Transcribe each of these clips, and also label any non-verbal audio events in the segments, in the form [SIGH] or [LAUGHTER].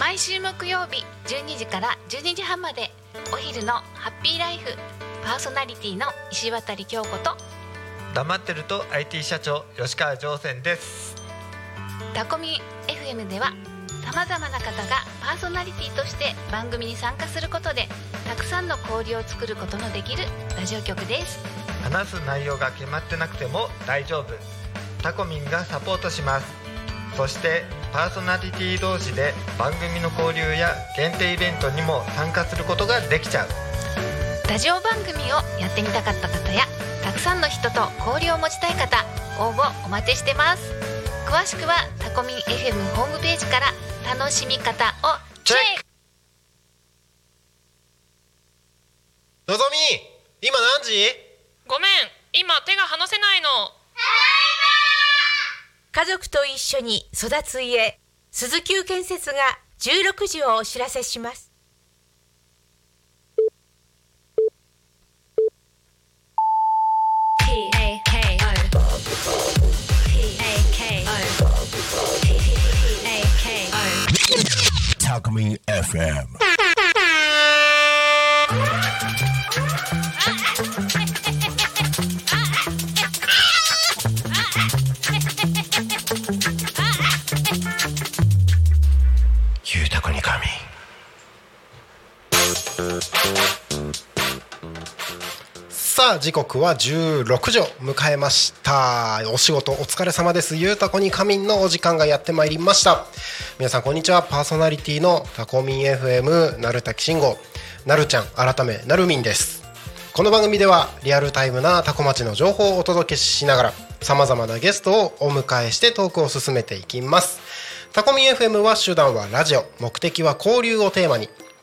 毎週木曜日12時から12時半までお昼のハッピーライフパーソナリティの石渡京子と黙ってると IT 社長吉川上泉ですタコミ FM ではさまざまな方がパーソナリティとして番組に参加することでたくさんの交流を作ることのできるラジオ局です話す内容が決まってなくても大丈夫タコミンがサポートしますそしてパーソナリティ同士で番組の交流や限定イベントにも参加することができちゃう。ラジオ番組をやってみたかった方やたくさんの人と交流を持ちたい方応募お待ちしてます。詳しくはタコミン FM ホームページから楽しみ方をチェック。のぞみ今何時？ごめん今手が離せないの家族と一緒に育つ家鈴木建設が16時をお知らせします。タコミン FM さあ時刻は16時を迎えました。お仕事お疲れ様です。ゆうたこに仮眠のお時間がやってまいりました。皆さんこんにちは。パーソナリティのタコミン FM なるたきしんごなるちゃん改めなるみんです。この番組ではリアルタイムなタコ町の情報をお届けしながらさまざまなゲストをお迎えしてトークを進めていきます。タコミン FM は手段はラジオ。目的は交流をテーマに。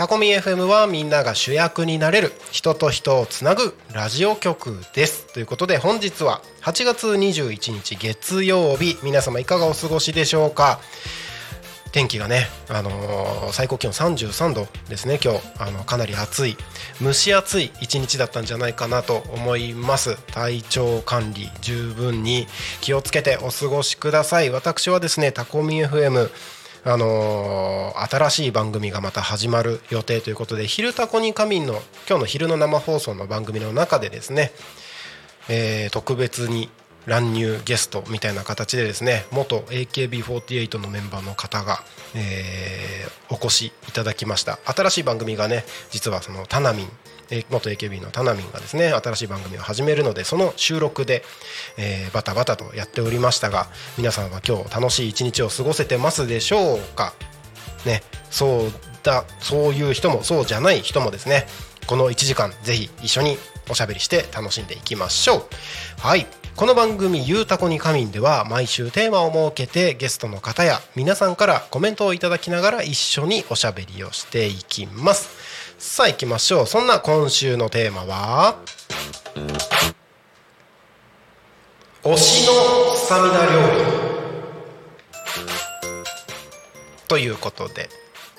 タコミ FM はみんなが主役になれる人と人をつなぐラジオ局です。ということで本日は8月21日月曜日皆様いかがお過ごしでしょうか？天気がね、あのー最高気温33度ですね今日。あのかなり暑い蒸し暑い一日だったんじゃないかなと思います。体調管理十分に気をつけてお過ごしください。私はですねタコミ FM あのー新しい番組がまた始まる予定ということで「昼タコに仮眠」の今日の昼の生放送の番組の中でですね、えー特別に乱入ゲストみたいな形でですね元 AKB48 のメンバーの方が、えーお越しいただきました。新しい番組がね実はそのタナミン元 AKB のタナミンがですね新しい番組を始めるのでその収録で、えーバタバタとやっておりましたが皆さんは今日楽しい一日を過ごせてますでしょうか？ねそうだそういう人もそうじゃない人もですねこの1時間ぜひ一緒におしゃべりして楽しんでいきましょう。はい。この番組「ゆうたこに仮眠」では毎週テーマを設けてゲストの方や皆さんからコメントをいただきながら一緒におしゃべりをしていきます。さあ行きましょう。そんな今週のテーマは推しのスタミナ料理。ということで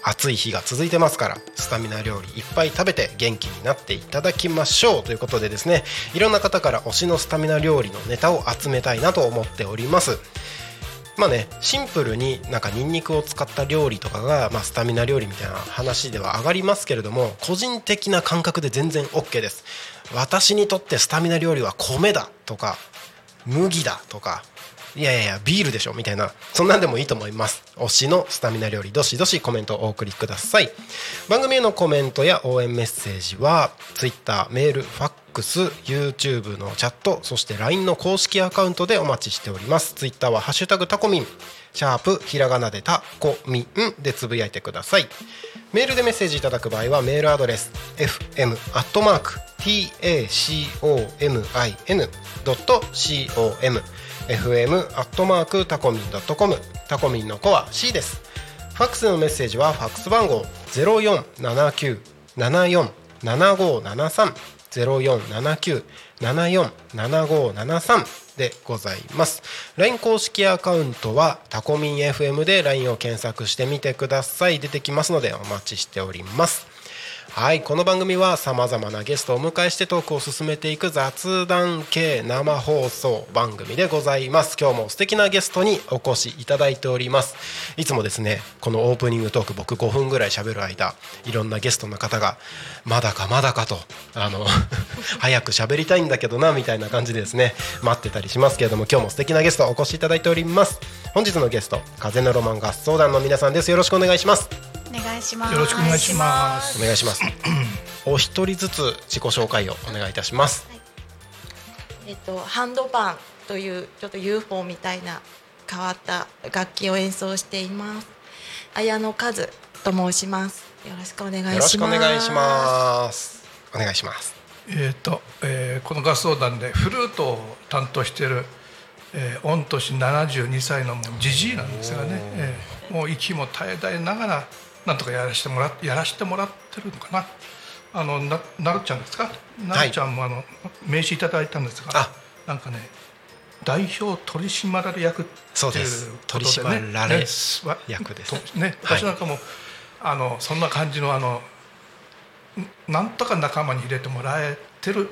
暑い日が続いてますからスタミナ料理いっぱい食べて元気になっていただきましょう。ということでですねいろんな方から推しのスタミナ料理のネタを集めたいなと思っております。まあねシンプルになんかニンニクを使った料理とかが、まあ、スタミナ料理みたいな話では上がりますけれども個人的な感覚で全然 OK です。私にとってスタミナ料理は米だとか麦だとかいやいやビールでしょみたいな。そんなんでもいいと思います。推しのスタミナ料理どしどしコメントをお送りください。番組へのコメントや応援メッセージは Twitter メールファックス YouTube のチャットそして LINE の公式アカウントでお待ちしております。Twitter は「ハッシュタグタコミン」シャープひらがなでタコミンでつぶやいてください。メールでメッセージいただく場合はメールアドレス fm.tacomin.com fm アットマーク tacomin.com fm アットコミン .com タコミンの子は C です。ファックスのメッセージはファックス番号0479747573 0479747573でございます。LINE 公式アカウントはタコミン FM で LINE を検索してみてください。出てきますのでお待ちしております。はいこの番組はさまざまなゲストをお迎えしてトークを進めていく雑談系生放送番組でございます。今日も素敵なゲストにお越しいただいております。いつもですねこのオープニングトーク僕5分ぐらい喋る間いろんなゲストの方がまだかまだかとあの [LAUGHS] 早く喋りたいんだけどなみたいな感じでですね待ってたりしますけれども今日も素敵なゲストお越しいただいております。本日のゲスト風のロマン合奏団の皆さんです。よろしくお願いします。お願いします。よろしくお願いします。お願いします。[CLEARS THROAT] お一人ずつ自己紹介をお願いいたします。えっと、ハンドパンというちょっと UFO みたいな変わった楽器を演奏しています。綾野和と申します。よろしくお願いします。よろしくお願いします。お願いします。えっ、と、えーこの合奏団でフルートを担当している、えー、御年72歳のもうじじいなんですがね、えーもう息も絶え絶えながらなんとかやらせてもらっやらせてもらってるのかな。あのななるちゃんですか？なるちゃんもあの名刺いただいたんですが、あ。なんかね代表取締役っていうそうです。ことでね取締役です。とね。はい。私なんかも、あのそんな感じのあのんなんとか仲間に入れてもらえてる、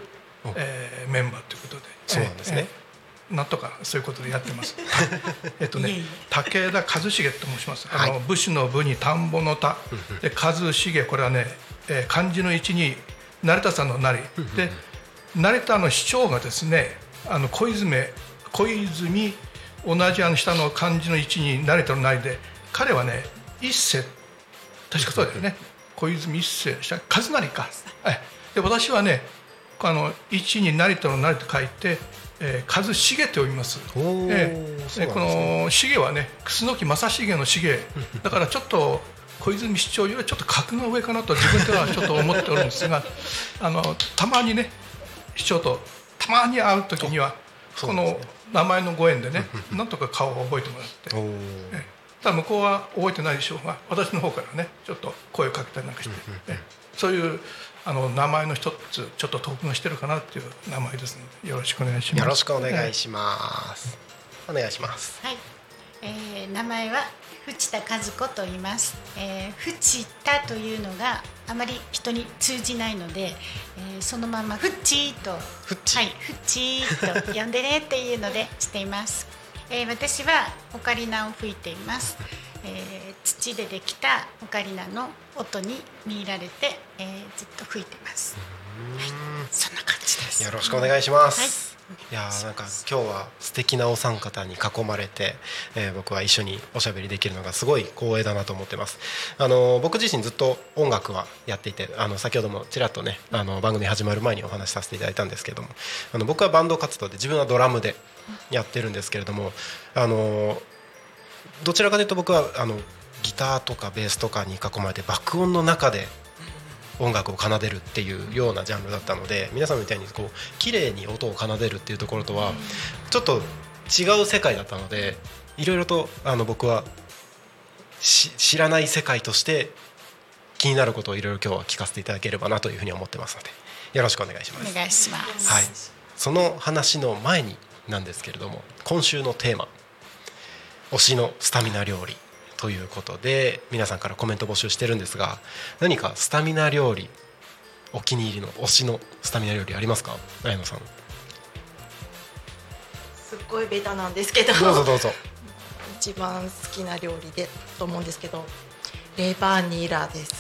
えーメンバーということで。そうなんですね。えーなんとかそういうことでやってます。[LAUGHS] えっとね、武田一重と申します。あの、はい武士の武に田んぼの田、で一重これはね、えー漢字の一に成田さんの成。で成田の市長がですね、あの小泉小泉同じあの下の漢字の一に成田の成で彼はね一世。確かそうだよね。小泉一世した。和成か。はい。で私はねあの一に成田の成と書いて、えー、一重と読みます。ええそうなんですね。この重はね楠木正成の重だからちょっと小泉市長よりちょっと格が上かなと自分ではちょっと思っておるんですが [LAUGHS] あのたまにね市長とたまに会う時にはこの名前のご縁でねなんとか顔を覚えてもらって。ええただ向こうは覚えてないでしょうが私の方からねちょっと声をかけたりなんかして、ええそういうあの名前の一つちょっと得がしてるかなっていう名前ですのでよろしくお願いします。よろしくお願いします。お願いします。はい、えー名前は藤田和子と言います。えー、藤田というのがあまり人に通じないので、えーそのままフッチーとフッチはい、フッと呼んでねっていうのでしています。えー私はオカリナを吹いています。えー土でできたオカリナの音に見入られて、えーずっと吹いてます。はい、そんな感じです。よろしくお願いします、はい。い、やーなんか今日は素敵なお三方に囲まれて、えー僕は一緒におしゃべりできるのがすごい光栄だなと思ってます。あのー僕自身ずっと音楽はやっていてあの先ほどもちらっとねあの番組始まる前にお話しさせていただいたんですけどもあの僕はバンド活動で自分はドラムでやってるんですけれどもあのーどちらかというと僕はあのギターとかベースとかに囲まれて爆音の中で音楽を奏でるっていうようなジャンルだったので皆さんみたいにこう綺麗に音を奏でるっていうところとはちょっと違う世界だったのでいろいろとあの僕はし知らない世界として気になることをいろいろ今日は聞かせていただければなというふうに思ってますのでよろしくお願いします。お願いします。はい、その話の前になんですけれども今週のテーマ「推しのスタミナ料理」ということで皆さんからコメント募集してるんですが何かスタミナ料理お気に入りの推しのスタミナ料理ありますか？綾野さん。すっごいベタなんですけど。どうぞどうぞ。一番好きな料理でと思うんですけどレバニラです。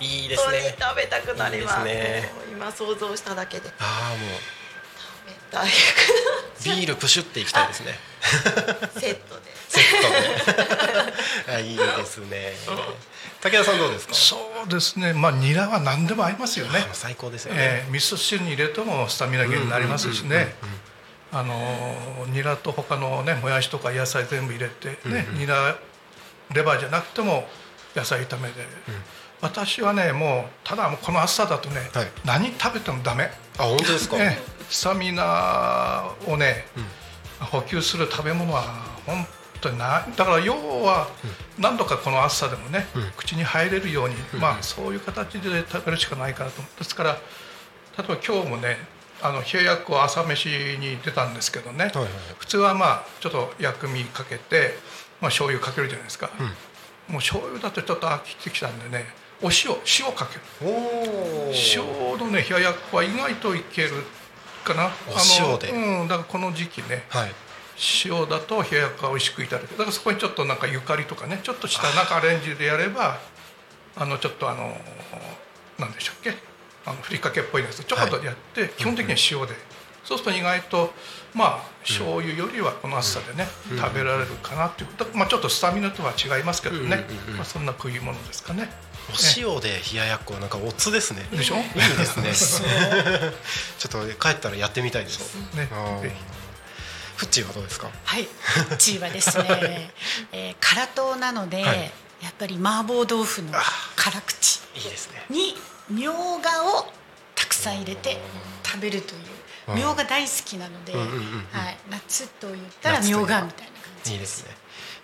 いい本当に食べたくなります。ね。今想像しただけで。ああも食べたいうビールプシュっていきたいですね。セットで。セットで。[LAUGHS] あいいですね。武田さんどうですか？そうですね。まあニラは何でも合いますよね。最高ですよね、えー味噌汁に入れてもスタミナ源になりますしね。あのーニラと他のねもやしとか野菜全部入れてね、ニラレバーじゃなくても野菜炒めで、私はねもうただもうこの暑さだとね、はい。何食べてもダメ、あ本当ですか、ええスタミナをね、補給する食べ物は本となだから要は何度かこの暑さでもね、うん。口に入れるように、うん。まあそういう形で食べるしかないかなとですから例えば今日もねあの冷ややっこ朝飯に出たんですけどね、はいはい普通はまあちょっと薬味かけて、まあ醤油かけるじゃないですか、もう醤油だとちょっと飽きてきたんでねお塩塩かける。おー。塩のね冷ややっこは意外といけるかな。お塩で。うんだからこの時期ね。はい。塩だと冷ややっこが美味しくいただける。だからそこにちょっとなんかゆかりとかねちょっとしたなんかアレンジでやればあのちょっとあのなんでしたっけ。あのふりかけっぽいやつちょこっとやって、基本的には塩で、そうすると意外とまあ醤油よりはこの暑さでね、うん。食べられるかなっていうこと。まあちょっとスタミナとは違いますけどね、うんうんうんうん。まあ、そんな食い物ですかね。お塩で冷ややっこはなんかおつですね。でしょ？いいですね。[LAUGHS] [LAUGHS] ちょっと帰ったらやってみたいです。ねフッチーはどうですか？はい、うちはですね、[LAUGHS] えー、辛党なので、はい。やっぱり麻婆豆腐の辛口いいですねにみょうがをたくさん入れて食べるという。うんみょうが大好きなので、はい、夏と言ったらみょうがみたいな感じいいですね。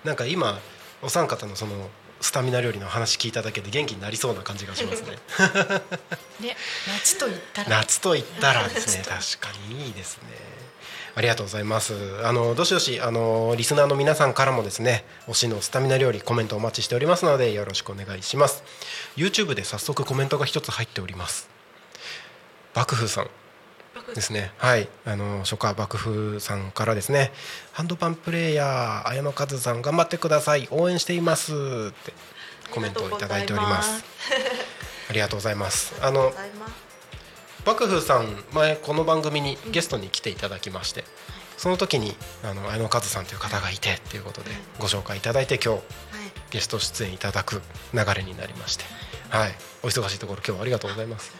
なんか今お三方のそのスタミナ料理の話聞いただけで元気になりそうな感じがしますね。で [LAUGHS] 夏と言ったら。夏と言ったらですね。夏 [LAUGHS] 確かにいいですね。ありがとうございます。あのどしどしあのリスナーの皆さんからもですね推しのスタミナ料理コメントお待ちしておりますのでよろしくお願いします。YouTube で早速コメントが一つ入っております。幕府さんですね。はい。あの初夏幕府さんからですねハンドパンプレイヤー綾野和さん頑張ってください。応援しています。ってコメントをいただいております。ありがとうございます。あ [LAUGHS] の幕府さん前この番組にゲストに来ていただきましてその時にあの綾野和さんという方がいてっていうことでご紹介いただいて今日はい。ゲスト出演いただく流れになりまして。はい。お忙しいところ今日はありがとうございます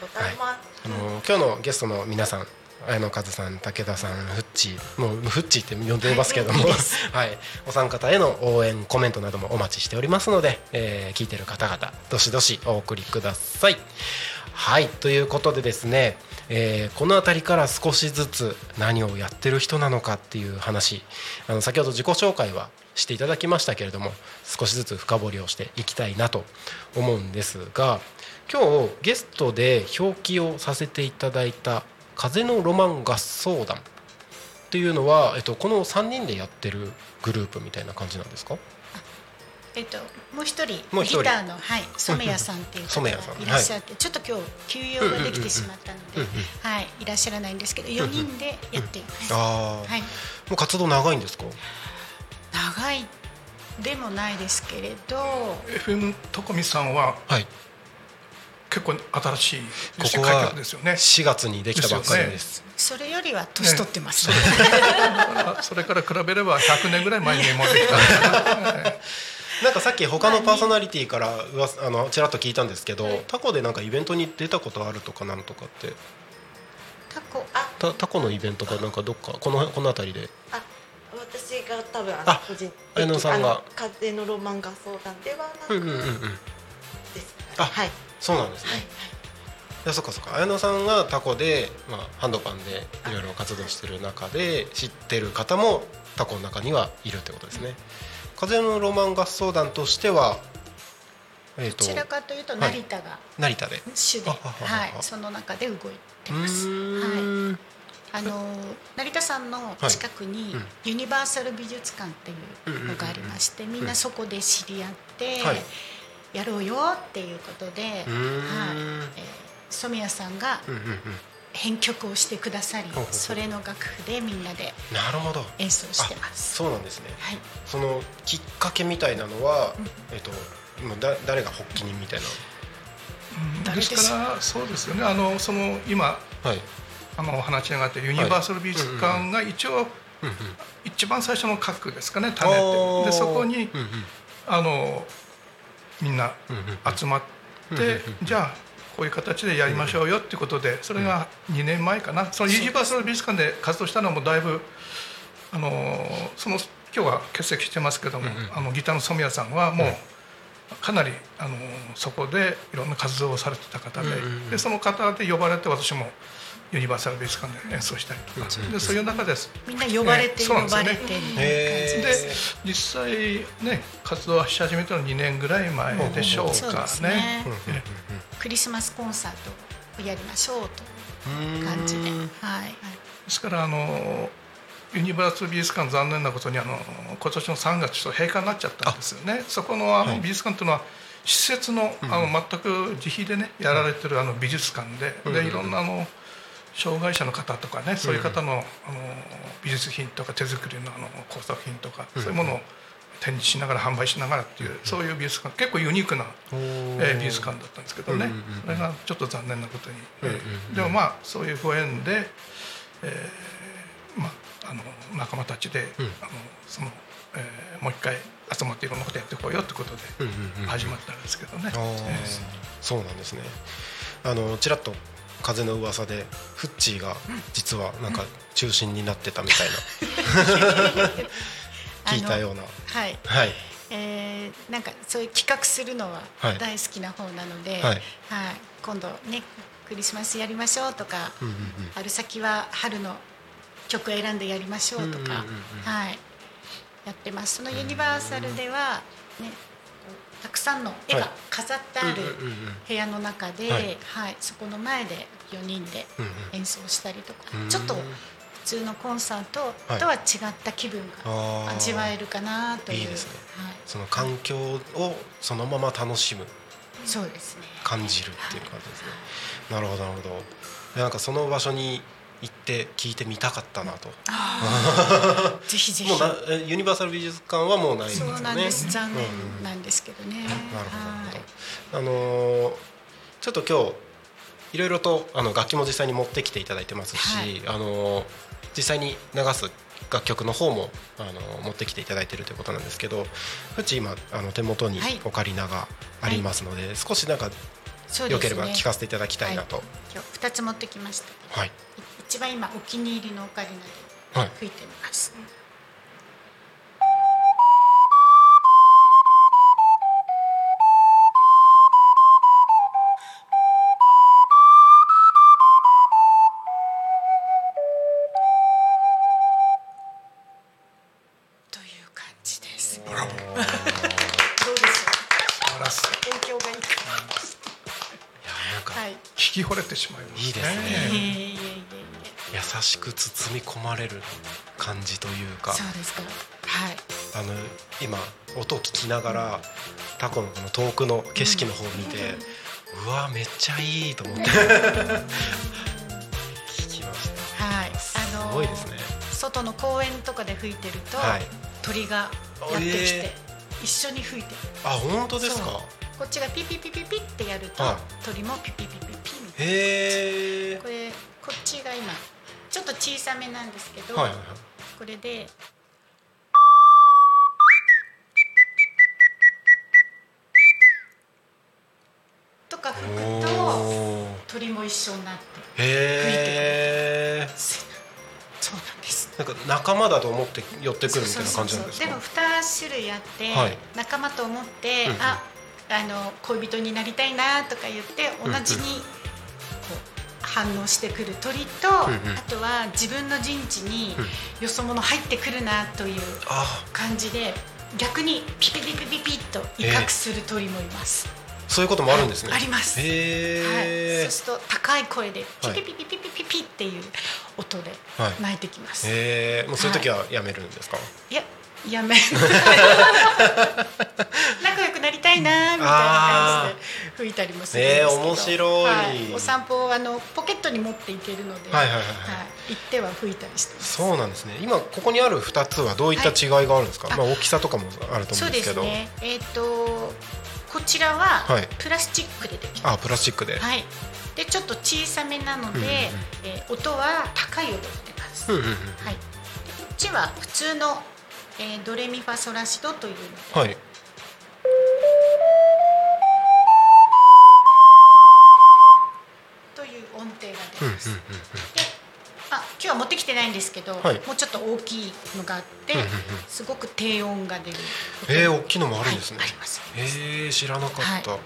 ありがとうござい。ます、あの今日のゲストの皆さん綾野和さん武田さんフッチーもうフッチーって呼んでいますけれども、[LAUGHS] はい、お三方への応援コメントなどもお待ちしておりますので、えー聞いてる方々どしどしお送りください。はい。ということでですね、えーこの辺りから少しずつ何をやってる人なのかっていう話。あの先ほど自己紹介はしていただきましたけれども少しずつ深掘りをしていきたいなと思うんですが今日ゲストで表記をさせていただいた「風のロマン合奏団」っていうのは、えっと、この3人でやってるグループみたいな感じなんですか？えっと、もう一人ギターの、はい、染谷さんっていう方がい。らっしゃって、ちょっと今日休養ができてしまったので、はい、いらっしゃらないんですけど4人でやっています、ああ、はい、もう活動長いんですか？長いでもないですけれど。FM とこみさんははい。結構新しいここ開は拓ですよね。4月にできたばっかりでですそれよりは年取ってますね。だからそれから比べれば100年ぐらい前にもできた。[LAUGHS] なんかさっき他のパーソナリティから噂あのちらっと聞いたんですけど、はい。タコでなんかイベントに出たことあるとかなんとかって。タコたタコのイベントかなんかどっかこのこの辺りで。あ私が多分ああの個人綾野さんが。あの風のロマン合奏団ではなくうんうんうんうんです、あはい。そうなんですね、いやそっかそっか。綾野さんがタコで、まあ、ハンドパンでい。ろいろ活動してる中で知ってる方もタコの中にはいるってことですね。風のロマン合奏団としてはえっ、どちらかというとはい。成田が成田で。主で、あははははい、その中で動いてうます。はいあの成田さんの近くにうん。ユニバーサル美術館っていうのがありましてみんなそこで知り合ってはい。やろうよっていうことで、はい。えー染谷さんが編曲をしてくださりそれの楽譜でみんなでなるほど。演奏してます。そうなんですね。はい、そのきっかけみたいなのは、うん。えっとだ誰が発起人みたいな？うん誰でですすからそうですよね。あのその今はい。あのお話がったユニバーサル美術館が一応一番最初の核ですかね種ってでそこにあのみんな集まっうんてじゃあこういう形でやりましょうよっていうことでそれが2年前かな。そのユニバーサル美術館で活動したのはもうだいぶあのその今日は欠席してますけどもあのギターの染谷さんはもうかなりあのそこでいろんな活動をされてた方ででその方で呼ばれて私もユニバーサル美術館で演奏したりとか、でそういう中です。みんな呼ばれて、え呼ばれて。で。実際ね活動し始めたの2年ぐらい前でしょうそうかですね。クリスマスコンサートをやりましょうという感じで、はい。ですからあのユニバーサル美術館残念なことにあの今年の3月ちょっと閉館になっちゃったんですよね。そこのあの美術館というのは施設のあの全く自費でねやられてるあの美術館で。でいろんなあの障害者の方とかねそういう方のあの美術品とか手作りのあの工作品とかそういうものを展示しながら販売しながらっていうそういう美術館結構ユニークなえー美術館だったんですけどね、それがちょっと残念なことに、えーでもまあそういうご縁で、えーまあ、あの仲間たちで、あのそのえーもう一回集まっていろんなことやっていこうよってことで始まったんですけどね。そうなんですね。あのちらっと風の噂でフッチーが実はなんか中心になってたみたいな。[LAUGHS] 聞いたような。はい。はい。えーなんかそういう企画するのははい。大好きな方なので、はい。はい、今度ねクリスマスやりましょうとか、うんうんうん。春先は春の曲選んでやりましょうとか、うんうんうんうん。はい、やってます。そのユニバーサルではね、たくさんの絵が飾ってある部屋の中で、ははい。い、そこの前で4人で演奏したりとか、うん。ちょっと普通のコンサートはい。とは違った気分あがー。味わえるかなという。いいですね。はい、その環境をそのまま楽しむ。そうですね。感じるっていう感じですね。なるほどなるほど。でなんかその場所に行って聞いてみたかったなとぜひぜひ。ユニバーサル美術館はもうないんですよねそうなんです。残うん念なんですけどね。なるほどあのーちょっと今日いろいろとあの楽器も実際に持ってきていただいてますし、はいあのー実際に流す楽曲の方もあのー持ってきていただいているということなんですけどうち今あの手元にはいオカリナがありますので、少しなんかね。よければ聞かせていただきたいなと。今日二つ持ってきました。はい、一番今お気に入りのオカリナはい。で吹いてみます？はい。聞き惚れてしまいますね。いいですね優しく包み込まれる感じというえ。かそうですか。はい。あの今音を聞きながらタコのこの遠くの景色の方を見て、うわめっちゃいいと思って聞きましたはい。あすごいですね外の公園とかで吹いてると、はい鳥がやってきて、え一緒に吹いてる。あ本当ですか？こっちがピピピピピってやると、はい鳥もピピピピピみたいへえな。これこっちが今ちょっと小さめなんですけど、はいはい。はいこれで。とか吹くと鳥も一緒になってへえ [LAUGHS] そうなんです。なんか仲間だと思って寄ってくるみたいな感じなんですか？でも2種類あって、はい。仲間と思って、うんうん。ああの恋人になりたいなとか言って同じにこう反応してくる鳥と、うんうん。あとは自分の陣地によそ者入ってくるなというあ。感じで逆にピピピピピピッと威嚇する鳥もいます。そういうこともあるんですね。あります。はい、そうすると高い声でピはいピピピピピピピっていう音ではい。鳴いてきます。へえもうそういう時はやめるんですか、いや、やめ。[LAUGHS] 仲良くなりたいなみたいな感じで吹いたりもするんですけど。えー面白いはい、お散歩をあのポケットに持っていけるので、はいはいはいはい行っては吹いたりして。そうなんですね今ここにある2つはどういった違いがあるんですか、はいまあ、大きさとかもあると思そううんでけどですすね。えっ、とこちらははいプラスチックでできてますあプラスチックで、はい。でちょっと小さめなので、うんうんうんえー音は高い音が出ます。うんうんうんはい。でこっちは普通の、えードレミファソラシドという。はい。という音程が出うんうんます。であ今日は持ってきてないんですけど、はい。もうちょっと大きいのがあって、うんうんうん。すごく低音が出る。えー、大きいのもあるんですね、はいあります。えー、知らなかった、は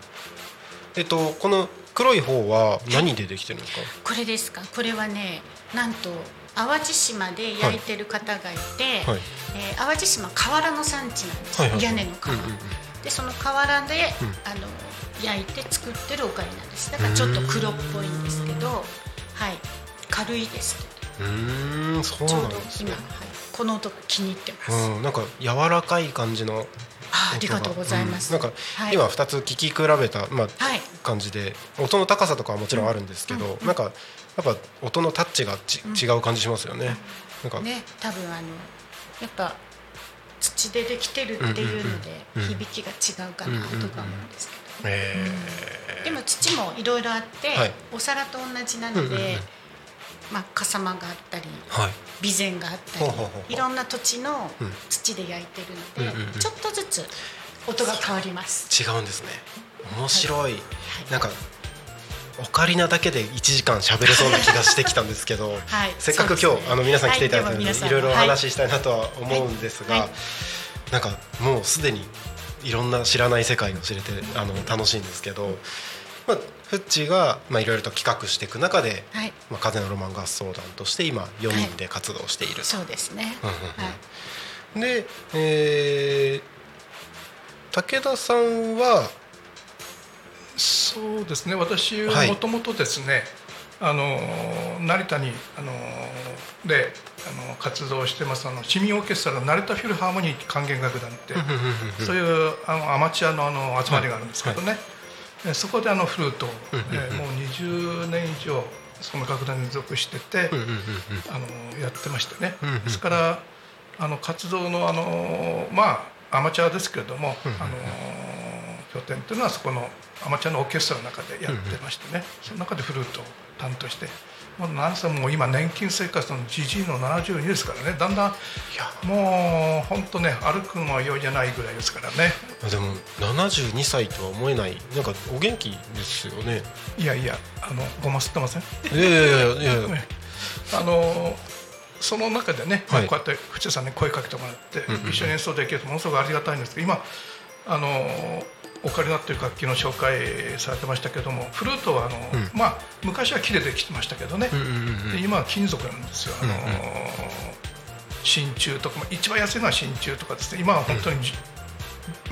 えっとこの黒い方は何でできてるんですか？これですか？これはねなんと淡路島で焼いてる方がいて、はい。えー淡路島瓦の産地なんです、はいはい。屋根の瓦、うんうんうん。でその瓦で、うん。あの焼いて作ってるおかりなんです。だからちょっと黒っぽいんですけどはい。軽いです。うーんそうちょうどなんですね。今、はい、この音が気に入ってます、うん。なんか柔らかい感じのあありがとうございます、うん。なんかはい。今2つ聞き比べたまあはい。感じで音の高さとかはもちろんあるんですけどなんかやっぱ音のタッチがち違う感じしますよね。なんか。ね多分あのやっぱ土でできてるっていうので響きが違うかなとか思うんですけど、えでも土もいろいろあって、はい。お皿と同じなので、まあ笠間があったりーはい。備前があったりいろんな土地のうん。土で焼いてるので、ちょっとずつ音が変わります。違うんですね。面白い。なんかオカリナだけで1時間喋れそうな気がしてきたんですけど、[LAUGHS] はいせっかく今日、ねあの皆さん来ていただいたので、はいいろいろお話ししたいなとは思うんですが、はい。はいなんかもうすでにいろんな知らない世界が知れてあの楽しいんですけど、まあ、フッチがまあいろいろと企画していく中で、はい、まあ、風のロマン合奏団として今4人で活動していると、そうですね。で、えー武田さんはそうですね。私ははい。もともとですね、あの成田にあのであの活動してますあの市民オーケストラの成田フィルハーモニー管弦楽団ってそういうあのアマチュアのあの集まりがあるんですけどね、えそこであのフルートを、えもう20年以上その楽団に属してて、あのやってましてね、ですからあの活動のあのまあアマチュアですけれども、あの拠点っていうのはそこのアマチュアのオーケストラの中でやってましてね、その中でフルートを担当してもうなんせもう今年金生活のじじいの72ですからねだんだんもう本当ね歩くのは容易じゃないぐらいですからね。でも72歳とは思えないなんかお元気ですよね。いやいやあのごますってません？いやいやいや [LAUGHS] あのその中でね、はい。こうやって藤田さんに声かけてもらって、一緒に演奏できるとものすごくありがたいんですけど今あのオカリナっていう楽器の紹介されてましたけどもフルートはあの、うん。まあ昔は木でできてましたけどね、うんうんうんで今は金属なんですよ。あのうんうん真鍮とかも一番安いのは真鍮とかですね。今は本当にじ、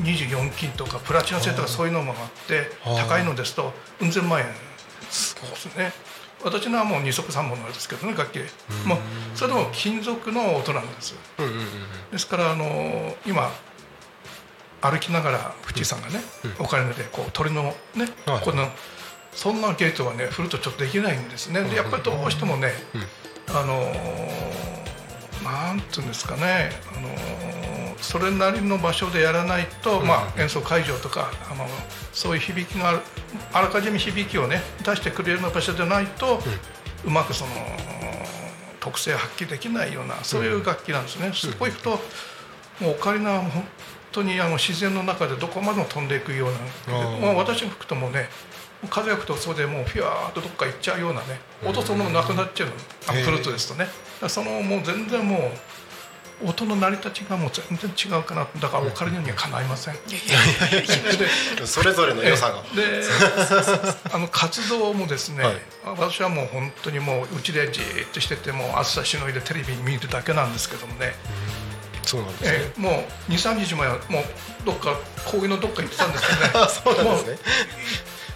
24金とかプラチナ製とかそういうのもあってはあ高いのですとうん千万円。ですね。私のはもう二足三本のあれですけどね楽器。もうそれでも金属の音なんですうんうんうん。ですからあの今歩きながら藤井さんがね、お金でこう鳥のね、はいこのそんなゲートはねフルートちょっとできないんですね。でやっぱりどうしてもね、あのーなんていうんですかね、あのーそれなりの場所でやらないと、まあ、演奏会場とかあのそういう響きがあるあらかじめ響きをね出してくれるような場所でないと、うまくその特性を発揮できないようなそういう楽器なんですね。そこ行くともうオカリナは本当にあの自然の中でどこまでも飛んでいくような。まあ、私が吹くともうね風が吹くとそこでもうフィワーっとどっか行っちゃうようなね音そのままなくなっちゃうの。あのへーフルートですとね。だからそのもう全然もう音の成り立ちがもう全然違うかな。だからオカにはかないません。でそれぞれの良さが。で [LAUGHS] あの活動もですね、はい。私はもう本当にもううちでじーっとしててもう暑さしのいでテレビ見るだけなんですけどもね、そうなんですね。えーもう23日前はもうどっか公園のどっか行ってたんですけどね。あ [LAUGHS] そうなんですね。もう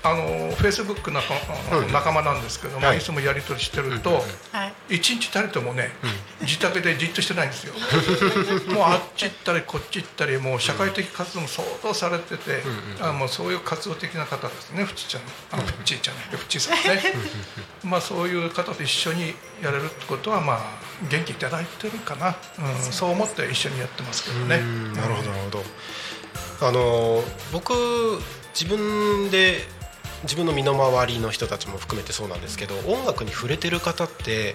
あのフェイスブック仲,、うん仲間なんですけども、はい。い、つもやり取りしてると、はい。一日たりともね、自宅でじっとしてないんですよ。[LAUGHS] もうあっち行ったりこっち行ったりもう社会的活動も相当されてて、あもうそういう活動的な方ですねふちちゃんあのふっちーちゃんね。ふっちーさんね。[LAUGHS] まあそういう方と一緒にやれるってことはまあ元気いただいてるかな、うん、そう思って一緒にやってますけどね。うん。なるほどなるほど。あの僕自分で自分の身の回りの人たちも含めてそうなんですけど音楽に触れてる方って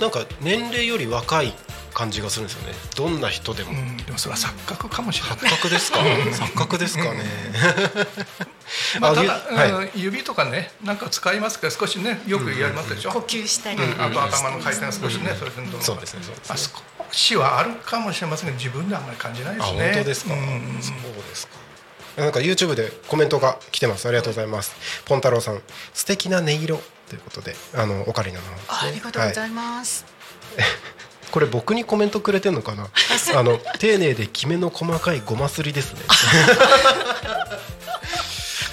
なんか年齢より若い感じがするんですよね。どんな人でも、うん、でもそれは錯覚かもしれない。錯覚ですか？錯覚ですかね？[LAUGHS] まあ、たゆだ、はい。うん指とかねなんか使いますけど少しねよくやりますでしょ、呼吸したり、うんあと頭の回転が少しね、それでど。んどんそうですねそうですね。あ少しはあるかもしれません。が自分ではあんまり感じないですあね本当ですか、うん。そうですか。なんか YouTube でコメントが来てます。ありがとうございます。ポン太郎さん。素敵な音色ということであのオカリナのね。ありがとうござはいます。これ僕にコメントくれてんのかな？[LAUGHS] あの丁寧できめの細かいごますりですね。[LAUGHS]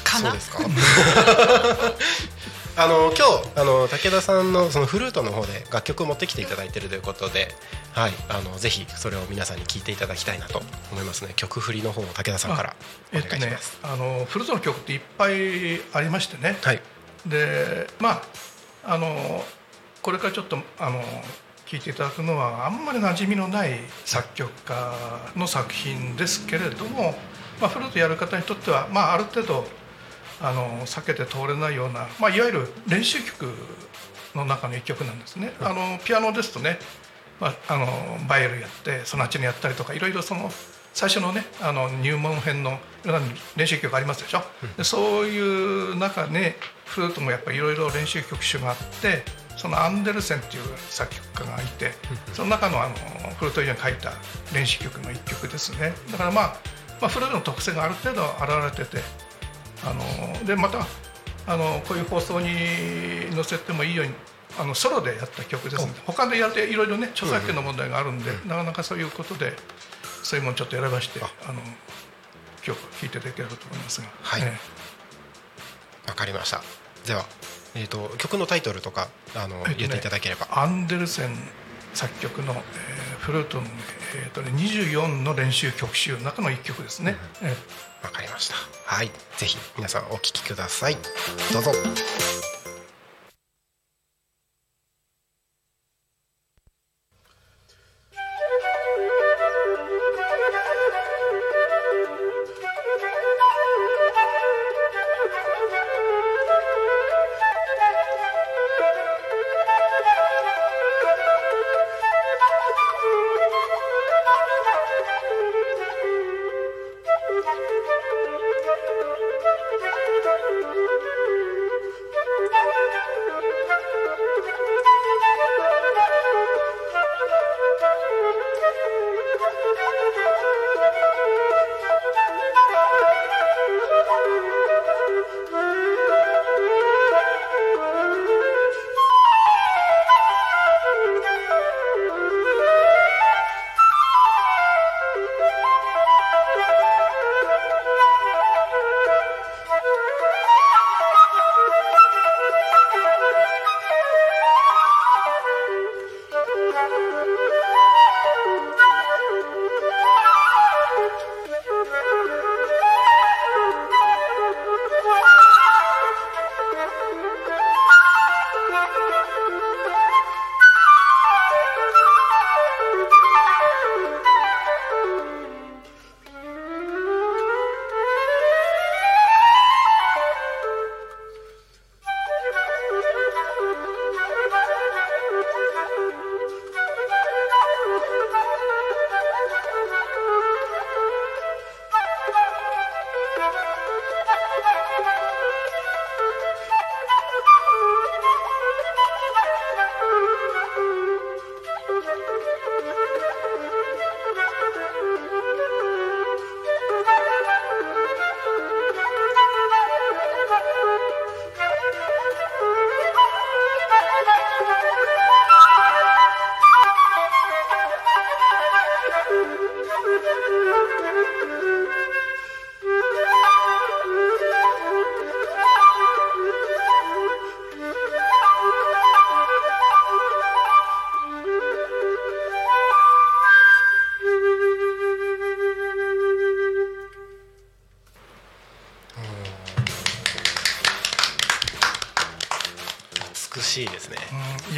かな？そうですか？[LAUGHS] あの今日あの武田さんのそのフルートの方で楽曲を持ってきていただいているということで、はい、あのぜひそれを皆さんに聞いていただきたいなと思いますね。曲振りの方を武田さんからおえっとね願いします、あのフルートの曲っていっぱいありましてね、はい。でまああのこれからちょっとあの聴いていただくのはあんまり馴染みのない作曲家の作品ですけれども、まあ、フルートやる方にとっては、まあ、ある程度あの避けて通れないような、まあ、いわゆる練習曲の中の一曲なんですね。あのピアノですとね、まあ、あのバイエルやってソナチネやったりとかいろいろその最初のねあの入門編のいろんな練習曲ありますでしょ、でそういう中でフルートもやっぱりいろいろ練習曲集があってそのアンデルセンっていう作曲家がいてその中のあのフルートに書いた練習曲の一曲ですね。だからまあ、まあ、フルートの特性がある程度現れててあのでまたあのこういう放送に載せてもいいようにあのソロでやった曲ですので他でやっていろいろね著作権の問題があるんで、なかなかそういうことでそういうものちょっと選ばしてあ。の今日聴いていただければと思いますが、はい。え。わかりました。では、えー、と曲のタイトルとかあの、えっとね言っていただければ。アンデルセン作曲の、えーフルートの、えーとね、24の練習曲集の中の1曲ですね。ええ。わかりました。はい。ぜひ皆さんお聴きください。どうぞ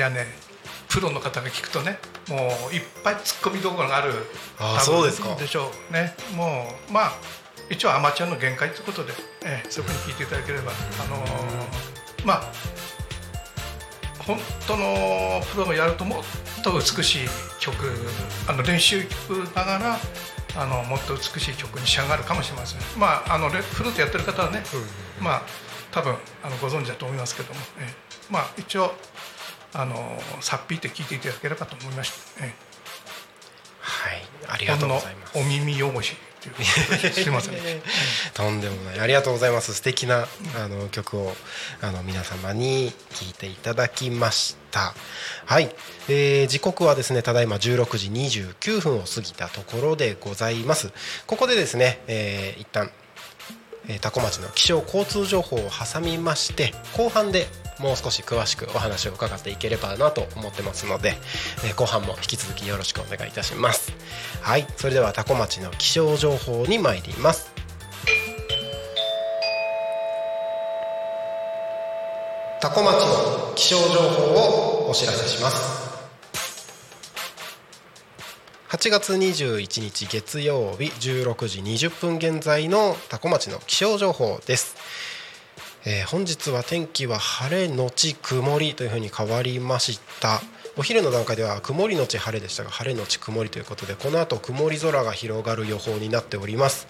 やねプロの方が聞くとねもういっぱいツッコミどころがあるあそうですか。でしょうね。もうまあ一応アマチュアの限界ということで、ええそこに聞いていただければあのーまあ本当のプロがやるともっと美しい曲あの練習曲ながらあのもっと美しい曲に仕上がるかもしれません。まああのレフルートやってる方はね、まあ多分あのご存知だと思いますけども、ええ。まあ一応あのさっぴいて聞いていただければと思いました、えはい。ありがとうございます。お耳汚しっていうすいません。[LAUGHS] とんでもない。ありがとうございます。素敵なあの曲をあの皆様に聴いていただきました。はい、えー時刻はですねただいま16時29分を過ぎたところでございます。ここでですね、えー一旦えー多古町の気象交通情報を挟みまして後半でもう少し詳しくお話を伺っていければなと思ってますので、え後半も引き続きよろしくお願いいたします。はいそれでは多古町の気象情報に参ります。多古町の気象情報をお知らせします。8月21日月曜日16時20分現在の多古町の気象情報です、えー本日は天気は晴れのち曇りというふうに変わりました。お昼の段階では曇りのち晴れでしたが晴れのち曇りということでこの後曇り空が広がる予報になっております。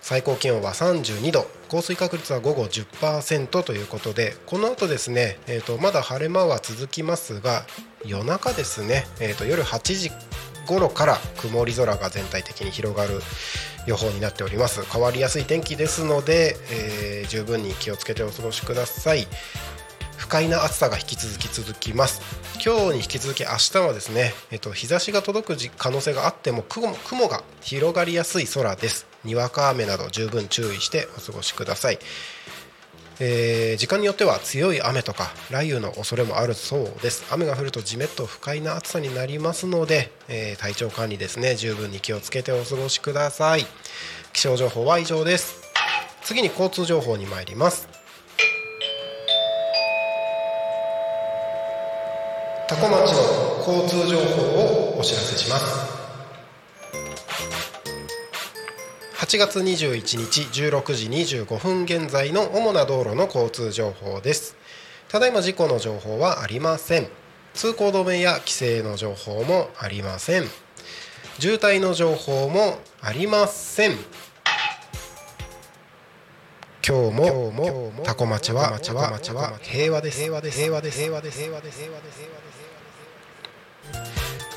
最高気温は32度降水確率は午後10%ということでこの後ですね、えー、とまだ晴れ間は続きますが夜中ですね、えー、と夜8時頃から曇り空が全体的に広がる予報になっております。変わりやすい天気ですので、えー十分に気をつけてお過ごしください。不快な暑さが引き続き続きます。今日に引き続き明日はですね、えっと、日差しが届く可能性があっても雲雲が広がりやすい空です。にわか雨など十分注意してお過ごしください。えー時間によっては強い雨とか雷雨の恐れもあるそうです。雨が降るとじめっと不快な暑さになりますので、えー体調管理ですね。十分に気をつけてお過ごしください。気象情報は以上です。次に交通情報に参ります。多古町の交通情報をお知らせします。8月21日16時25分現在の主な道路の交通情報です。ただいま事故の情報はありません。通行止めや規制の情報もありません。渋滞の情報もありません。今日も今日もタコ町は平和です。平和です。平和です。平和です。平和です。平和です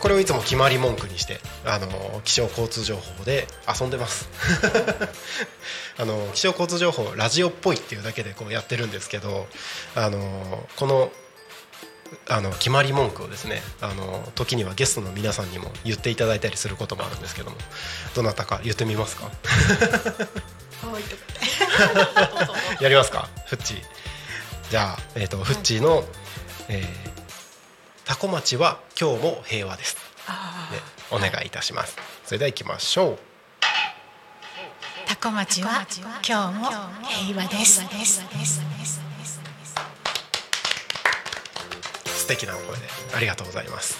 これをいつも決まり文句にしてあの気象交通情報で遊んでます。[LAUGHS] あの気象交通情報ラジオっぽいっていうだけでこうやってるんですけどあのこのあの決まり文句をですねあの時にはゲストの皆さんにも言っていただいたりすることもあるんですけどもどなたか言ってみますか？[LAUGHS] やりますか？フッチーじゃあ、えーとフッチーの、えータコ町は今日も平和です、ね、お願いいたします。それでは行きましょう。タコ町は今日も平和です。素敵なお声でありがとうございます。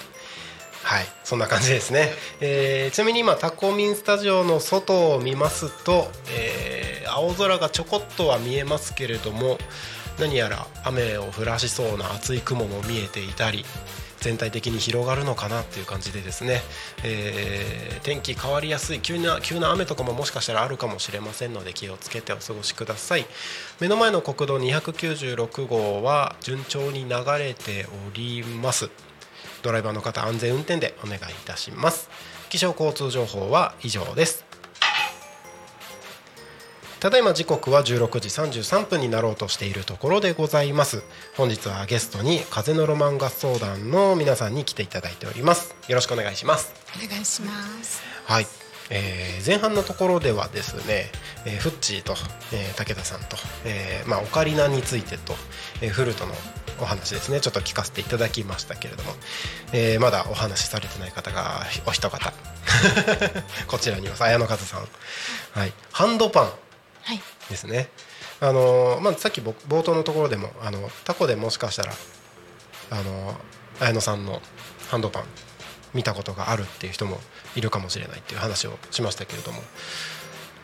はいそんな感じですね、えーちなみに今タコミンスタジオの外を見ますと、えー青空がちょこっとは見えますけれども何やら雨を降らしそうな厚い雲も見えていたり全体的に広がるのかなっていう感じでですね、えー天気変わりやすい急な急な雨とかももしかしたらあるかもしれませんので気をつけてお過ごしください。目の前の国道296号は順調に流れております。ドライバーの方安全運転でお願いいたします。気象交通情報は以上です。ただいま時刻は16時33分になろうとしているところでございます。本日はゲストに風のロマン合奏団の皆さんに来ていただいております。よろしくお願いします。お願いします。はい、えー前半のところではですね、えーフッチーと、えー武田さんと、えーまあ、オカリナについてと、えーフルートのお話ですね。ちょっと聞かせていただきましたけれども、えーまだお話しされてない方がお一方。[LAUGHS] こちらにいます綾野和さん、はい、ハンドパン。はいですね。あのーまあ、さっき僕冒頭のところでもあのタコでもしかしたらあの綾野さんのハンドパン見たことがあるっていう人もいるかもしれないっていう話をしましたけれども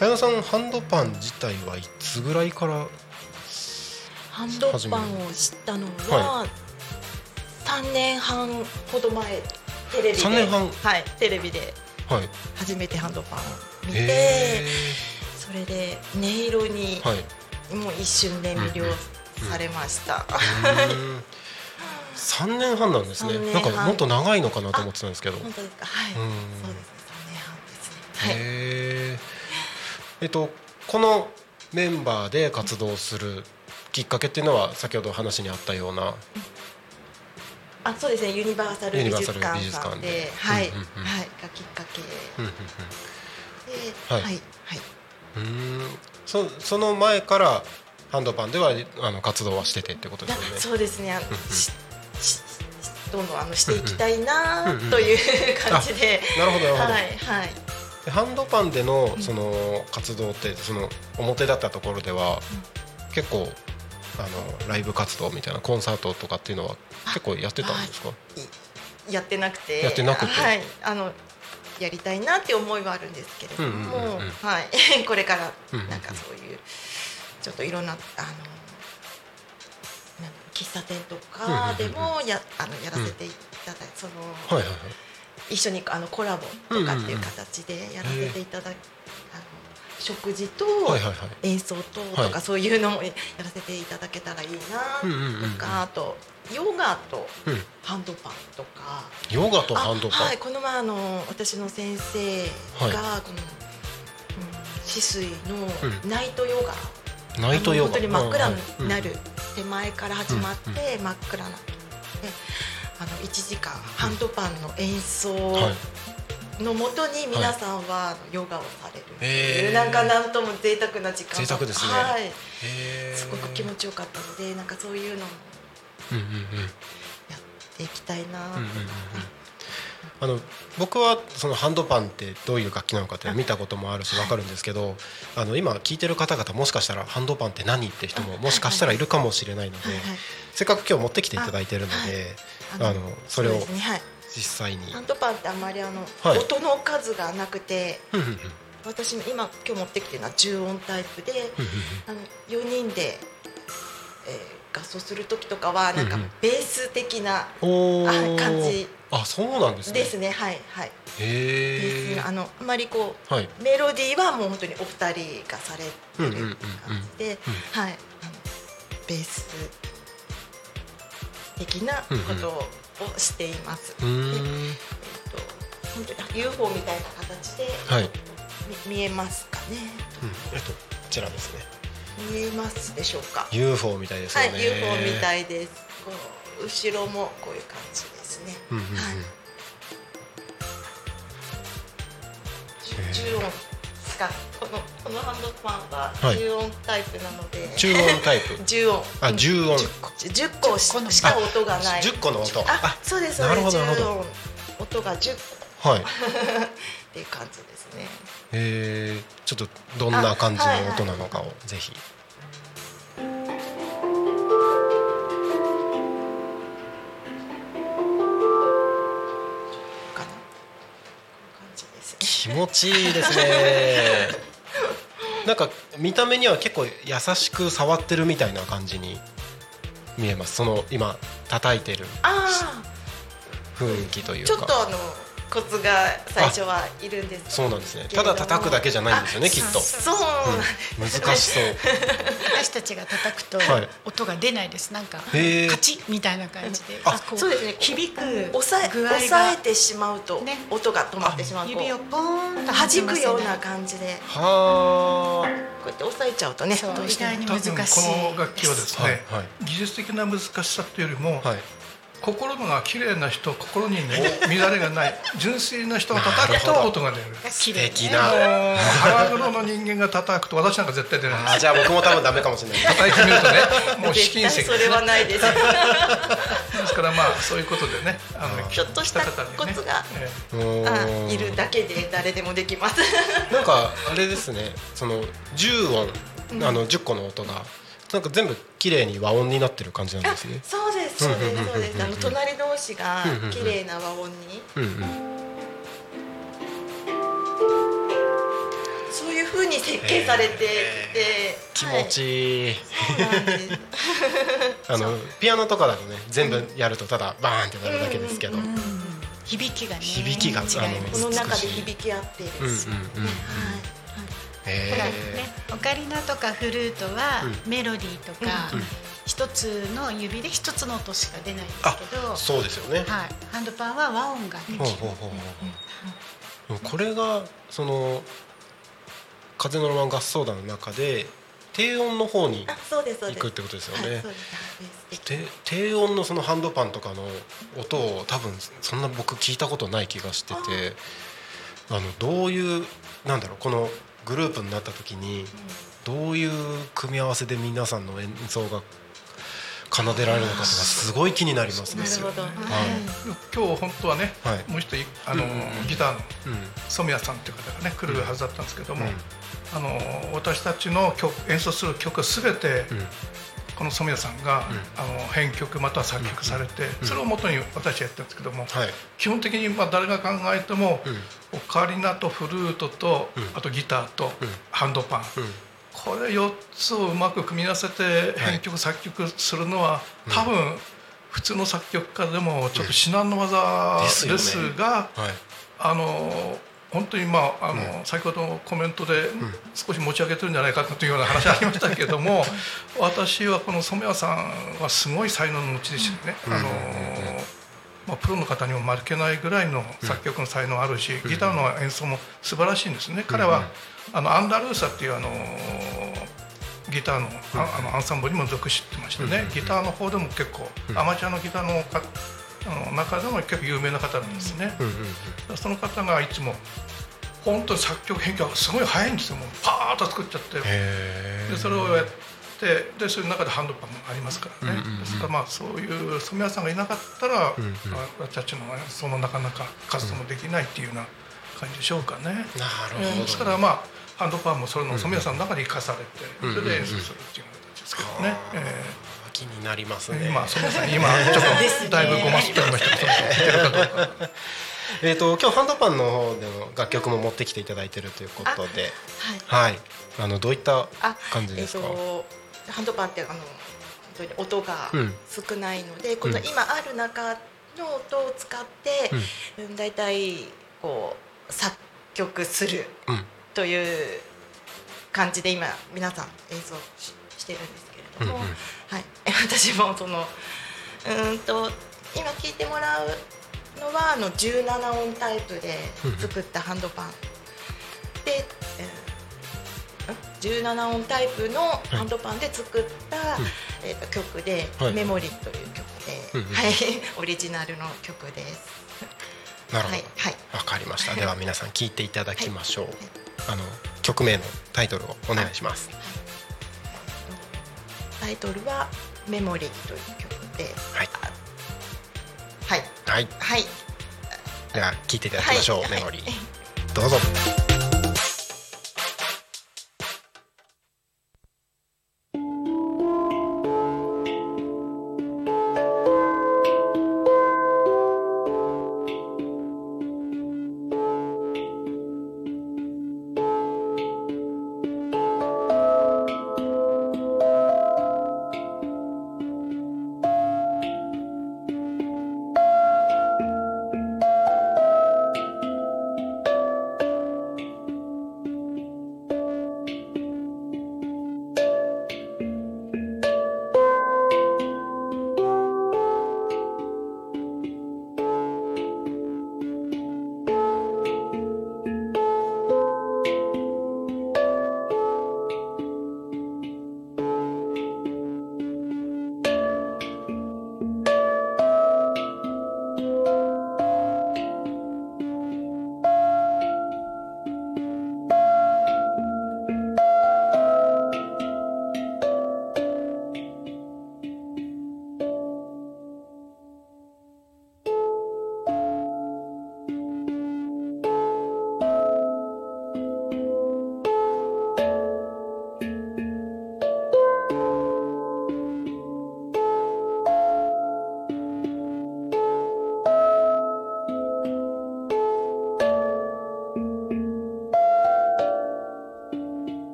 綾野さんハンドパン自体はいつぐらいからハンドパンを知ったのは3年半ほど前テレビで。3年半。はいテレビではい。初めてハンドパンを見てへそれで音色にもう一瞬で魅了されました、3年半なんですね。なんかもっと長いのかなと思ってたんですけど。本当ですか？はい、うん。そうです。ね3年半ですね。はい。へえっとこのメンバーで活動するきっかけっていうのは先ほど話にあったような。あそうですね。ユニバーサル美術館で。館ではい、はい。がきっかけ。ははいそその前からハンドパンではあの活動はしててってことですよね。そうですね。どんどんあのしていきたいなという感じで。なるほどなるほど。はいはい。でハンドパンでのその活動ってその表だったところでは結構あのライブ活動みたいなコンサートとかっていうのは結構やってたんですか？やってなくて。やってなくて。はい。あのやりたいなって思いはあるんですけれども、うんうんうんうん。はい。[LAUGHS] これからうんうんうん。なんかそういうちょっといろんなあのなん喫茶店とかでもやあのやらせていただいて、そのはいはいはい。一緒にあのコラボとかっていう形でやらせていただき、あの食事と。演奏とはい。とかそういうのもやらせていただけたらいいなうんうんうんうん。とかあとヨガとうん。ハンドパンとか。ヨガとハンドパン。あはい、この前あの私の先生が、この、うん、止水のナイトヨガ、ナイトヨガ。本当に真っ暗になうんる手前から始まって真っ暗な。であの1時間ハンドパンの演奏はい。のもとに皆さんはヨガをされるっていなんかなんとも贅沢な時間贅沢ですね。はい、すごく気持ちよかったのでなんかそういうのもうんうんうん。やっていきたいな。あの僕はそのハンドパンってどういう楽器なのかって見たこともあるし分かるんですけどあの今聞いてる方々もしかしたらハンドパンって何って人ももしかしたらいるかもしれないのでせっかく今日持ってきていただいてるのでああのそれを実際に。ハンドパンってあんまりあの、はい。音の数がなくて私も今今日持ってきてるのは重音タイプで、あの4人で、えー合奏する時とかはなんかうん。うんベース的な感じ。あそうなんですね。ですね。はいはい。へえスあのあまりこうはい。メロディーはもう本当にお二人がされてうんうんうんうんる感じで、はい。あのベース的なことをしています。うーん。でえっと本当に UFO みたいな形ではい。み見えますかね。うん。えっとこちらですね見えますでしょうか？UFO みたいですよね。はい、UFO みたいです。こう後ろもこういう感じですね。うんうんうん。はい。重音このこのハンドパンははい。重音タイプなので、中音タイプ。[LAUGHS] 重音。あ重音。10個10個ししか音がない。10個の音あそうですそうです。重音。音が10はい。個 [LAUGHS] っていう感じですね。えー、ちょっとどんな感じの音なのかをぜひ。気持ちいいですね。なんか見た目には結構優しく触ってるみたいな感じに見えます。その今叩いてるあ雰囲気といあうか。ちょっとあのコツが最初はいるんですそうなんですね。ただ叩くだけじゃないんですよねきっと。そう。難しそう。[LAUGHS] 私たちが叩くとはい。音が出ないです。なんかカチッみたいな感じであこそうですね。響く押さえ具合が。押さえてしまうとね。音が止まってしまう指をポーンと弾くようなじ感じで。はこうやって押さえちゃうとね。そうどうしても意外に多分難しい。この楽器はですね、はいはい。技術的な難しさというよりも、はい心が綺麗な人心に、ね、乱れがない純粋な人が叩くと音が出る。素敵な。腹黒の人間が叩くと私なんか絶対出ない。あじゃあ僕も多分ダメかもしれない。叩いてみるとね [LAUGHS] もう試金石。それはないです。[LAUGHS] ですからまあそういうことでねあのちょっとした方にコツがえうーんあいるだけで誰でもできます。なんかあれですねその10音あの10個の音がなんか全部綺麗に和音になってる感じなんですね。そうですそうですそうです。あの隣同士が綺麗な和音に。そういう風に設計されていて気持ちいい、あのピアノとかだとね全部やるとただバーンってなるだけですけど、響きがね響きが違います。この中で響き合っているうんうんうんしへほらえね、オカリナとかフルートはうメロディーとかうん一つの指で一つの音しか出ないんですけど、そうですよね、はい、ハンドパンは和音ができる。これがその風のロマン合奏団の中で低音の方に行くってことですよね。で低音のそのハンドパンとかの音を多分そんな僕聞いたことない気がしててあのどういうなんだろうこのグループになった時にどういう組み合わせで皆さんの演奏が奏でられるのかとかすごい気になりますね。なるほど。は今日本当はね、はい。もう一人あの、ギターのい、うん。染谷さんという方がね来るはずだったんですけども、うん。あの私たちの曲演奏する曲すべて、うんこの染谷さんが、あの編曲または作曲されて、うん。それを元に私やってるんですけども、はい。基本的にまあ誰が考えても、うん。オカリナとフルートと、うん。あとギターと、うん。ハンドパン、うん。これ4つをうまく組み合わせて編曲、作曲するのは多分、普通の作曲家でもちょっと至難の技ですが、はい。あの本当にまああの、先ほどのコメントで少し持ち上げてるんじゃないかというような話ありましたけれども [LAUGHS] 私はこの染谷さんはすごい才能の持ち主でね、あのまあ、プロの方にも負けないぐらいの作曲の才能あるし、ギターの演奏も素晴らしいんですね。彼は、あのアンダルーサっていうあのギターの,、ああのアンサンブルにも属してましてね、ギターの方でも結構、アマチュアのギターのかあの中でも結構有名な方なんですね。うんうんその方がいつも本当に作曲編曲がすごい早いんですよ。もうパーッと作っちゃって。へでそれをやってでそういう中でハンドパンもありますからね、うんうんうん。ですからまあそういう染谷さんがいなかったら、んうん。まあ私たちのそのなかなか活動もできないっていうような感じでしょうかね。なるほど。ですからまあハンドパンもそれの染谷さんの中で生かされて、うんそれで演奏するっていう形ですけどね。え気になりますえね。まあ染谷さん今ちょっとだいぶごますっておりました。[LAUGHS] えっ、と今日ハンドパンの方での楽曲も持ってきていただいてるということで、はい。はい。あのどういったあ感じですか？えっとハンドパンってあの本当に音がうん。少ないので、この今ある中の音を使って、うん、だいたいこう作曲するうん。という感じで今皆さん演奏ししてるんですけれども、うんうん。はい、私もそのうーんと今聴いてもらうのはあの17音タイプで作ったハンドパン。で、えー17音タイプのハンドパンで作った、えー、と曲で「はい。メモリー」という曲で、うんうん。はい、[LAUGHS] オリジナルの曲です。なるほど。はい。はい。わかりました。[LAUGHS] では皆さん聞いていただきましょう。あの曲名のタイトルをお願いします。タイトルは「メモリー」という曲で、はいはいはい。はいでは聞いていただきましょう。はいメモリー。どうぞ。「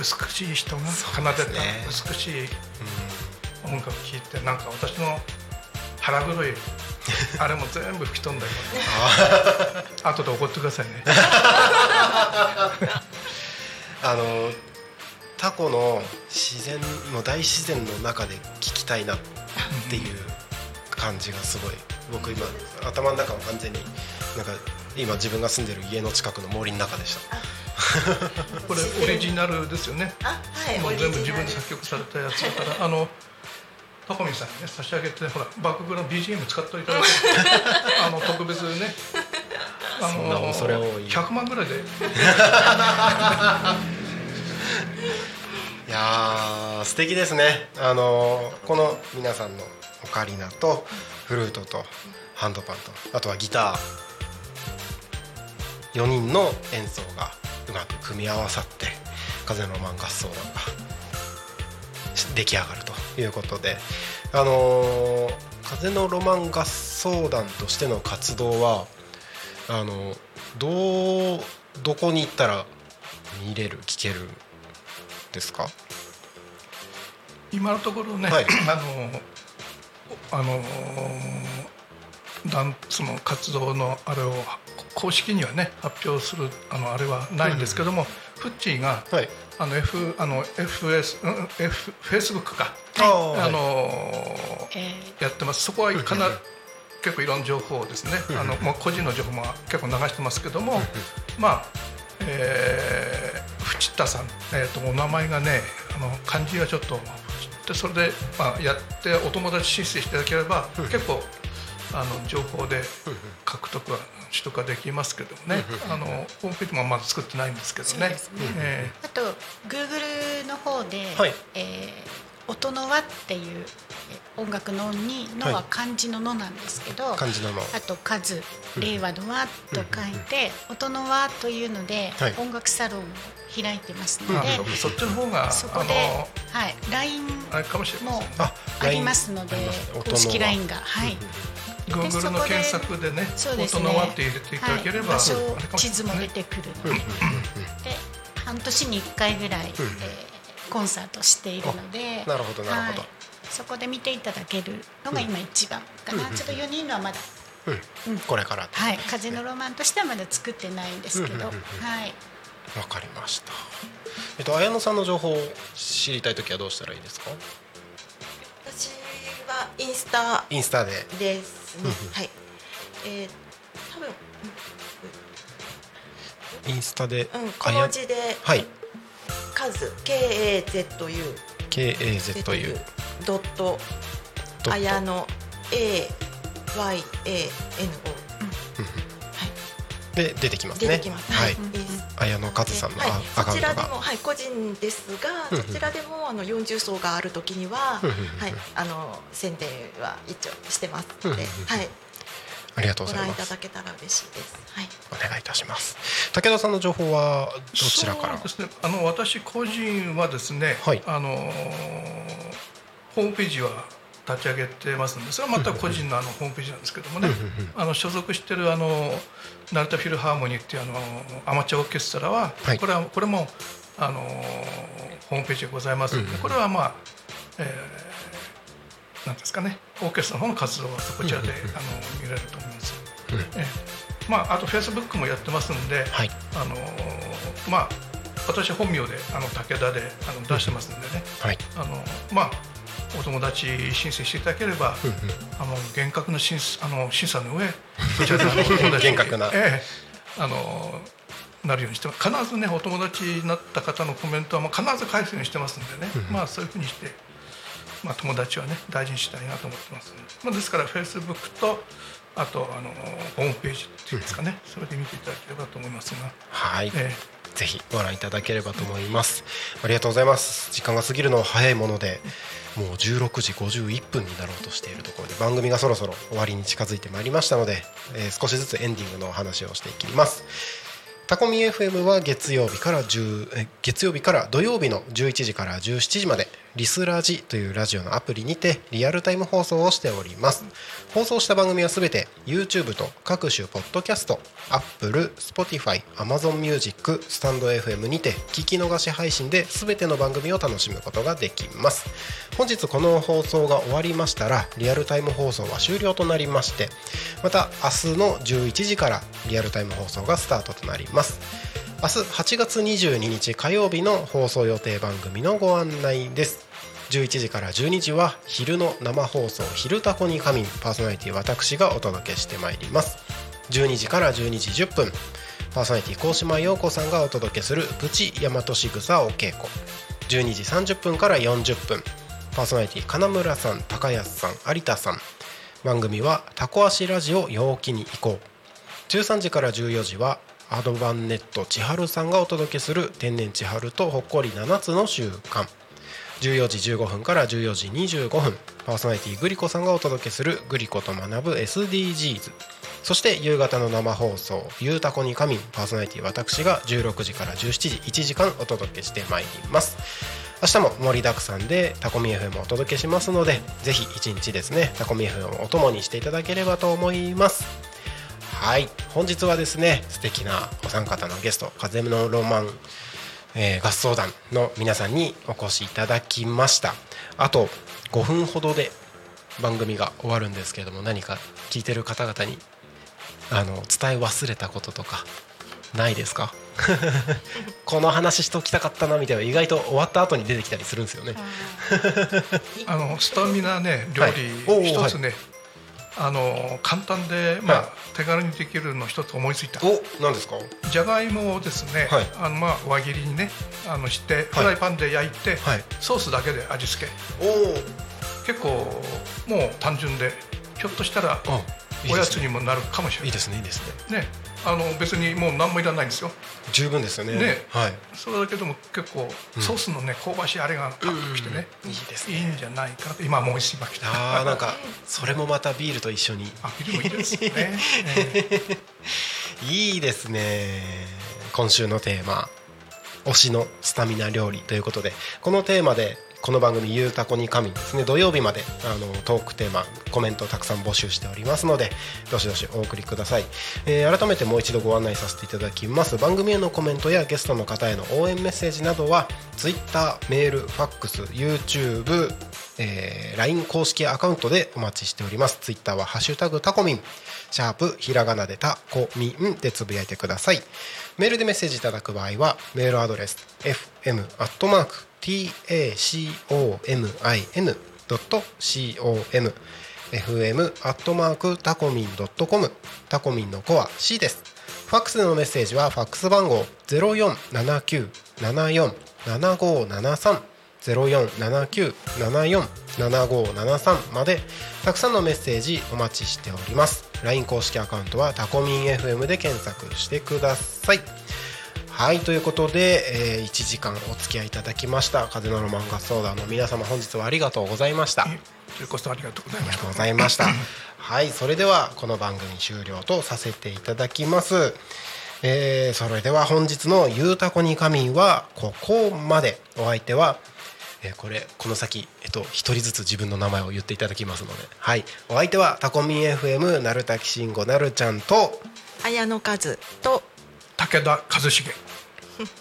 美しい人が奏でた美しい音楽を聴いてなんか私の腹黒い [LAUGHS] あれも全部吹き飛んだよ。[LAUGHS] 後で怒ってくださいね。[LAUGHS] あのタコの自然の大自然の中で聴きたいなっていう感じがすごい。僕今頭の中も完全になんか今自分が住んでる家の近くの森の中でした [LAUGHS] これオリジナルですよね。あはいもう全部自分で作曲されたやつだからあのタコミンさんにね差し上げてほらバックグラウンド BGM 使っていただいて [LAUGHS] あの特別ね。あそんな恐れ多い100万ぐらいで。[LAUGHS] いやー素敵ですね。あのこの皆さんのオカリナとフルートとハンドパンとあとはギター4人の演奏がうまく組み合わさって風のマン合奏団が出来上がるということであのー風のロマン合奏団としての活動はあのどうどこに行ったら見れる聞けるんですか？今のところね、はい。[LAUGHS] あのあのダンスの活動のあれを公式にはね発表するあのあれはないんですけども、フッチーが、はい。あの F あの FS うん F フェイスブックか、あーあのえやってます。そこはかな結構いろんな情報をですね、あのもう個人の情報も結構流してますけども、まあ、えー、藤田さん、えー、とお名前がね、あの漢字がちょっとでそれで、まあ、やってお友達申請していただければ、結構あの情報で獲得は取得はできますけどもね、あのホームページもまだ作ってないんですけどね。ねえあと Google の方で、はい。えー音の輪っていうえー音楽の音に「の」は漢字の「の」なんですけど、漢字のの。あと数。令和の和と書いて音の和というのではい。音楽サロンを開いてますえので、あそっちの方がそこであはい LINE も。あありますので公式 LINE が。はい。Google の検索でね、音の輪って入れていただければ、地図も出てくるのでで半年に1回ぐらい、えーコンサートしているのでなるほどなるほど。はいそこで見ていただけるのが今一番かな、ちょっと4人のはまだ、うん。これからはい、風のロマンとしてはまだ作ってないんですけど、はい、わかりました。えっと綾野さんの情報を知りたいときはどうしたらいいですか？インスタインスタで。ですね。はい。えー、多分、インスタでうん、小文字で、はい。数。K A Z U KAZU ドット。ドット。あやの。A Y A N で出てきますね。出てきます。はい。綾野和さんのはい。アアカウントそちらでもがはい個人ですが、そちらでもあの40層があるときには、はいあの宣伝は一応してますので、はい。ありがとうごご覧いたざいますだけたら嬉しいです。はい。お願いいたします。武田さんの情報はどちらから？そうですね。あの私個人はですね、はい。あのーホームページは立ち上げてますんで、それはまた個人のあのホームページなんですけどもね、あの所属してるあの成田フィルハーモニーっていうあのアマチュアオーケストラは、はい。これはこれもあのーホームページがございます。ので、これはまあ。えーなんですかね、オーケストラの方の活動はこちらで、あの見れると思います。ええ。まああとフェイスブックもやってますんで、はい。あのーまあ私は本名であの武田であの出してますんでね、はい。あのまあお友達申請していただければ、あの厳格な審査あの審査の上 [LAUGHS] そちらであのお友達厳格な。ええあのなるようにして必ずねお友達になった方のコメントはもう必ず返すようにしてますんでね、まあそういうふうにして、まあ、友達はね大事にしたいなと思ってます、まあ、ですからフェイスブックとあとあのホームページっていうんですかね、それで見ていただければと思いますが、はい。え。ぜひご覧いただければと思います。ありがとうございます。時間が過ぎるのは早いものでもう16時51分になろうとしているところで番組がそろそろ終わりに近づいてまいりましたので、えー少しずつエンディングのお話をしていきます。タコミ FM は月曜日から10え月曜日から土曜日の11時から17時までリスラジというラジオのアプリにてリアルタイム放送をしております。放送した番組はすべて YouTube と各種ポッドキャスト Apple、Spotify、Amazon Music、スタンド FM にて聞き逃し配信で全ての番組を楽しむことができます。本日この放送が終わりましたらリアルタイム放送は終了となりましてまた明日の11時からリアルタイム放送がスタートとなります。明日8月22日火曜日の放送予定番組のご案内です。11時から12時は昼の生放送「昼タコに仮眠」パーソナリティ私がお届けしてまいります。12時から12時10分パーソナリティ高島陽子さんがお届けする「プチ大和しぐさお稽古」12時30分から40分パーソナリティ金村さん高安さん有田さん。番組は「タコ足ラジオ陽気に行こう」13時から14時はアドバンネット千春さんがお届けする天然千春とほっこり7つの習慣。14時15分から14時25分。パーソナリティグリコさんがお届けするグリコと学ぶ SDGs そして夕方の生放送「ゆうたこに仮眠」パーソナリティ私が16時から17時1時間お届けしてまいります。明日も盛りだくさんでタコミ FM をお届けしますのでぜひ一日ですねタコミ FM をお供にしていただければと思います。はい。本日はですね素敵なお三方のゲスト風のロマン、えー合奏団の皆さんにお越しいただきました。あと5分ほどで番組が終わるんですけれども何か聞いてる方々にあの伝え忘れたこととかないですか？[LAUGHS] この話しときたかったなみたいな意外と終わった後に出てきたりするんですよね。あ [LAUGHS] のスタミナね料理一つね、あの簡単でまあ、はい手軽にできるの一つ思いついた。お何ですか？じゃがいもをですね、はい。あのまあ輪切りにねあのしてはい。フライパンで焼いて、はい。ソースだけで味付け。おお結構もう単純でひょっとしたらおやつにもなるかもしれない。いいですねいいですね。ねあの別にもう何もいらないんですよ。十分ですよね。ね。はい。それだけでも結構ソースのね香ばしいあれがカッときてね、いいですいいんじゃないかなと今思いしました。あーなんかそれもまたビールと一緒に。あビールもいいですねね。[LAUGHS] いいですね。今週のテーマ。推しのスタミナ料理ということで。このテーマでこの番組「ゆうたこに神」ですね。土曜日まであのトークテーマコメントをたくさん募集しておりますのでどしどしお送りください、えー改めてもう一度ご案内させていただきます。番組へのコメントやゲストの方への応援メッセージなどは Twitter メールファックス YouTube えー LINE 公式アカウントでお待ちしております。Twitter は「ハッシュタグタコミン」シャープひらがなでタコミンでつぶやいてください。メールでメッセージいただく場合はメールアドレス fm アットマーク tacomin.com fm アットマークタコミン .com タコミンの子は C です。ファックスでのメッセージはファックス番号0479747573 0479747573までたくさんのメッセージお待ちしております。LINE 公式アカウントはタコミン FM で検索してください。はいということで、えー1時間お付き合いいただきました風のロマン合奏団の皆様本日はありがとうございましたということありがとうございましたありがとうございました。[LAUGHS] はい、それではこの番組終了とさせていただきます。えーそれでは本日のゆうたこに仮眠はここまで。お相手は、えーこれこの先えっと一人ずつ自分の名前を言っていただきますので、はい、お相手はタコミン FM なるたきしんごなるちゃんと綾野和と武田和重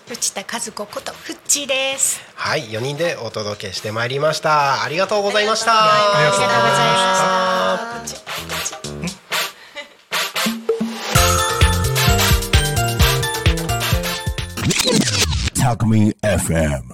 藤田和子ことフッチーですはい4人でお届けしてまいりました。ありがとうございました。ありがとうございましたタコミン FM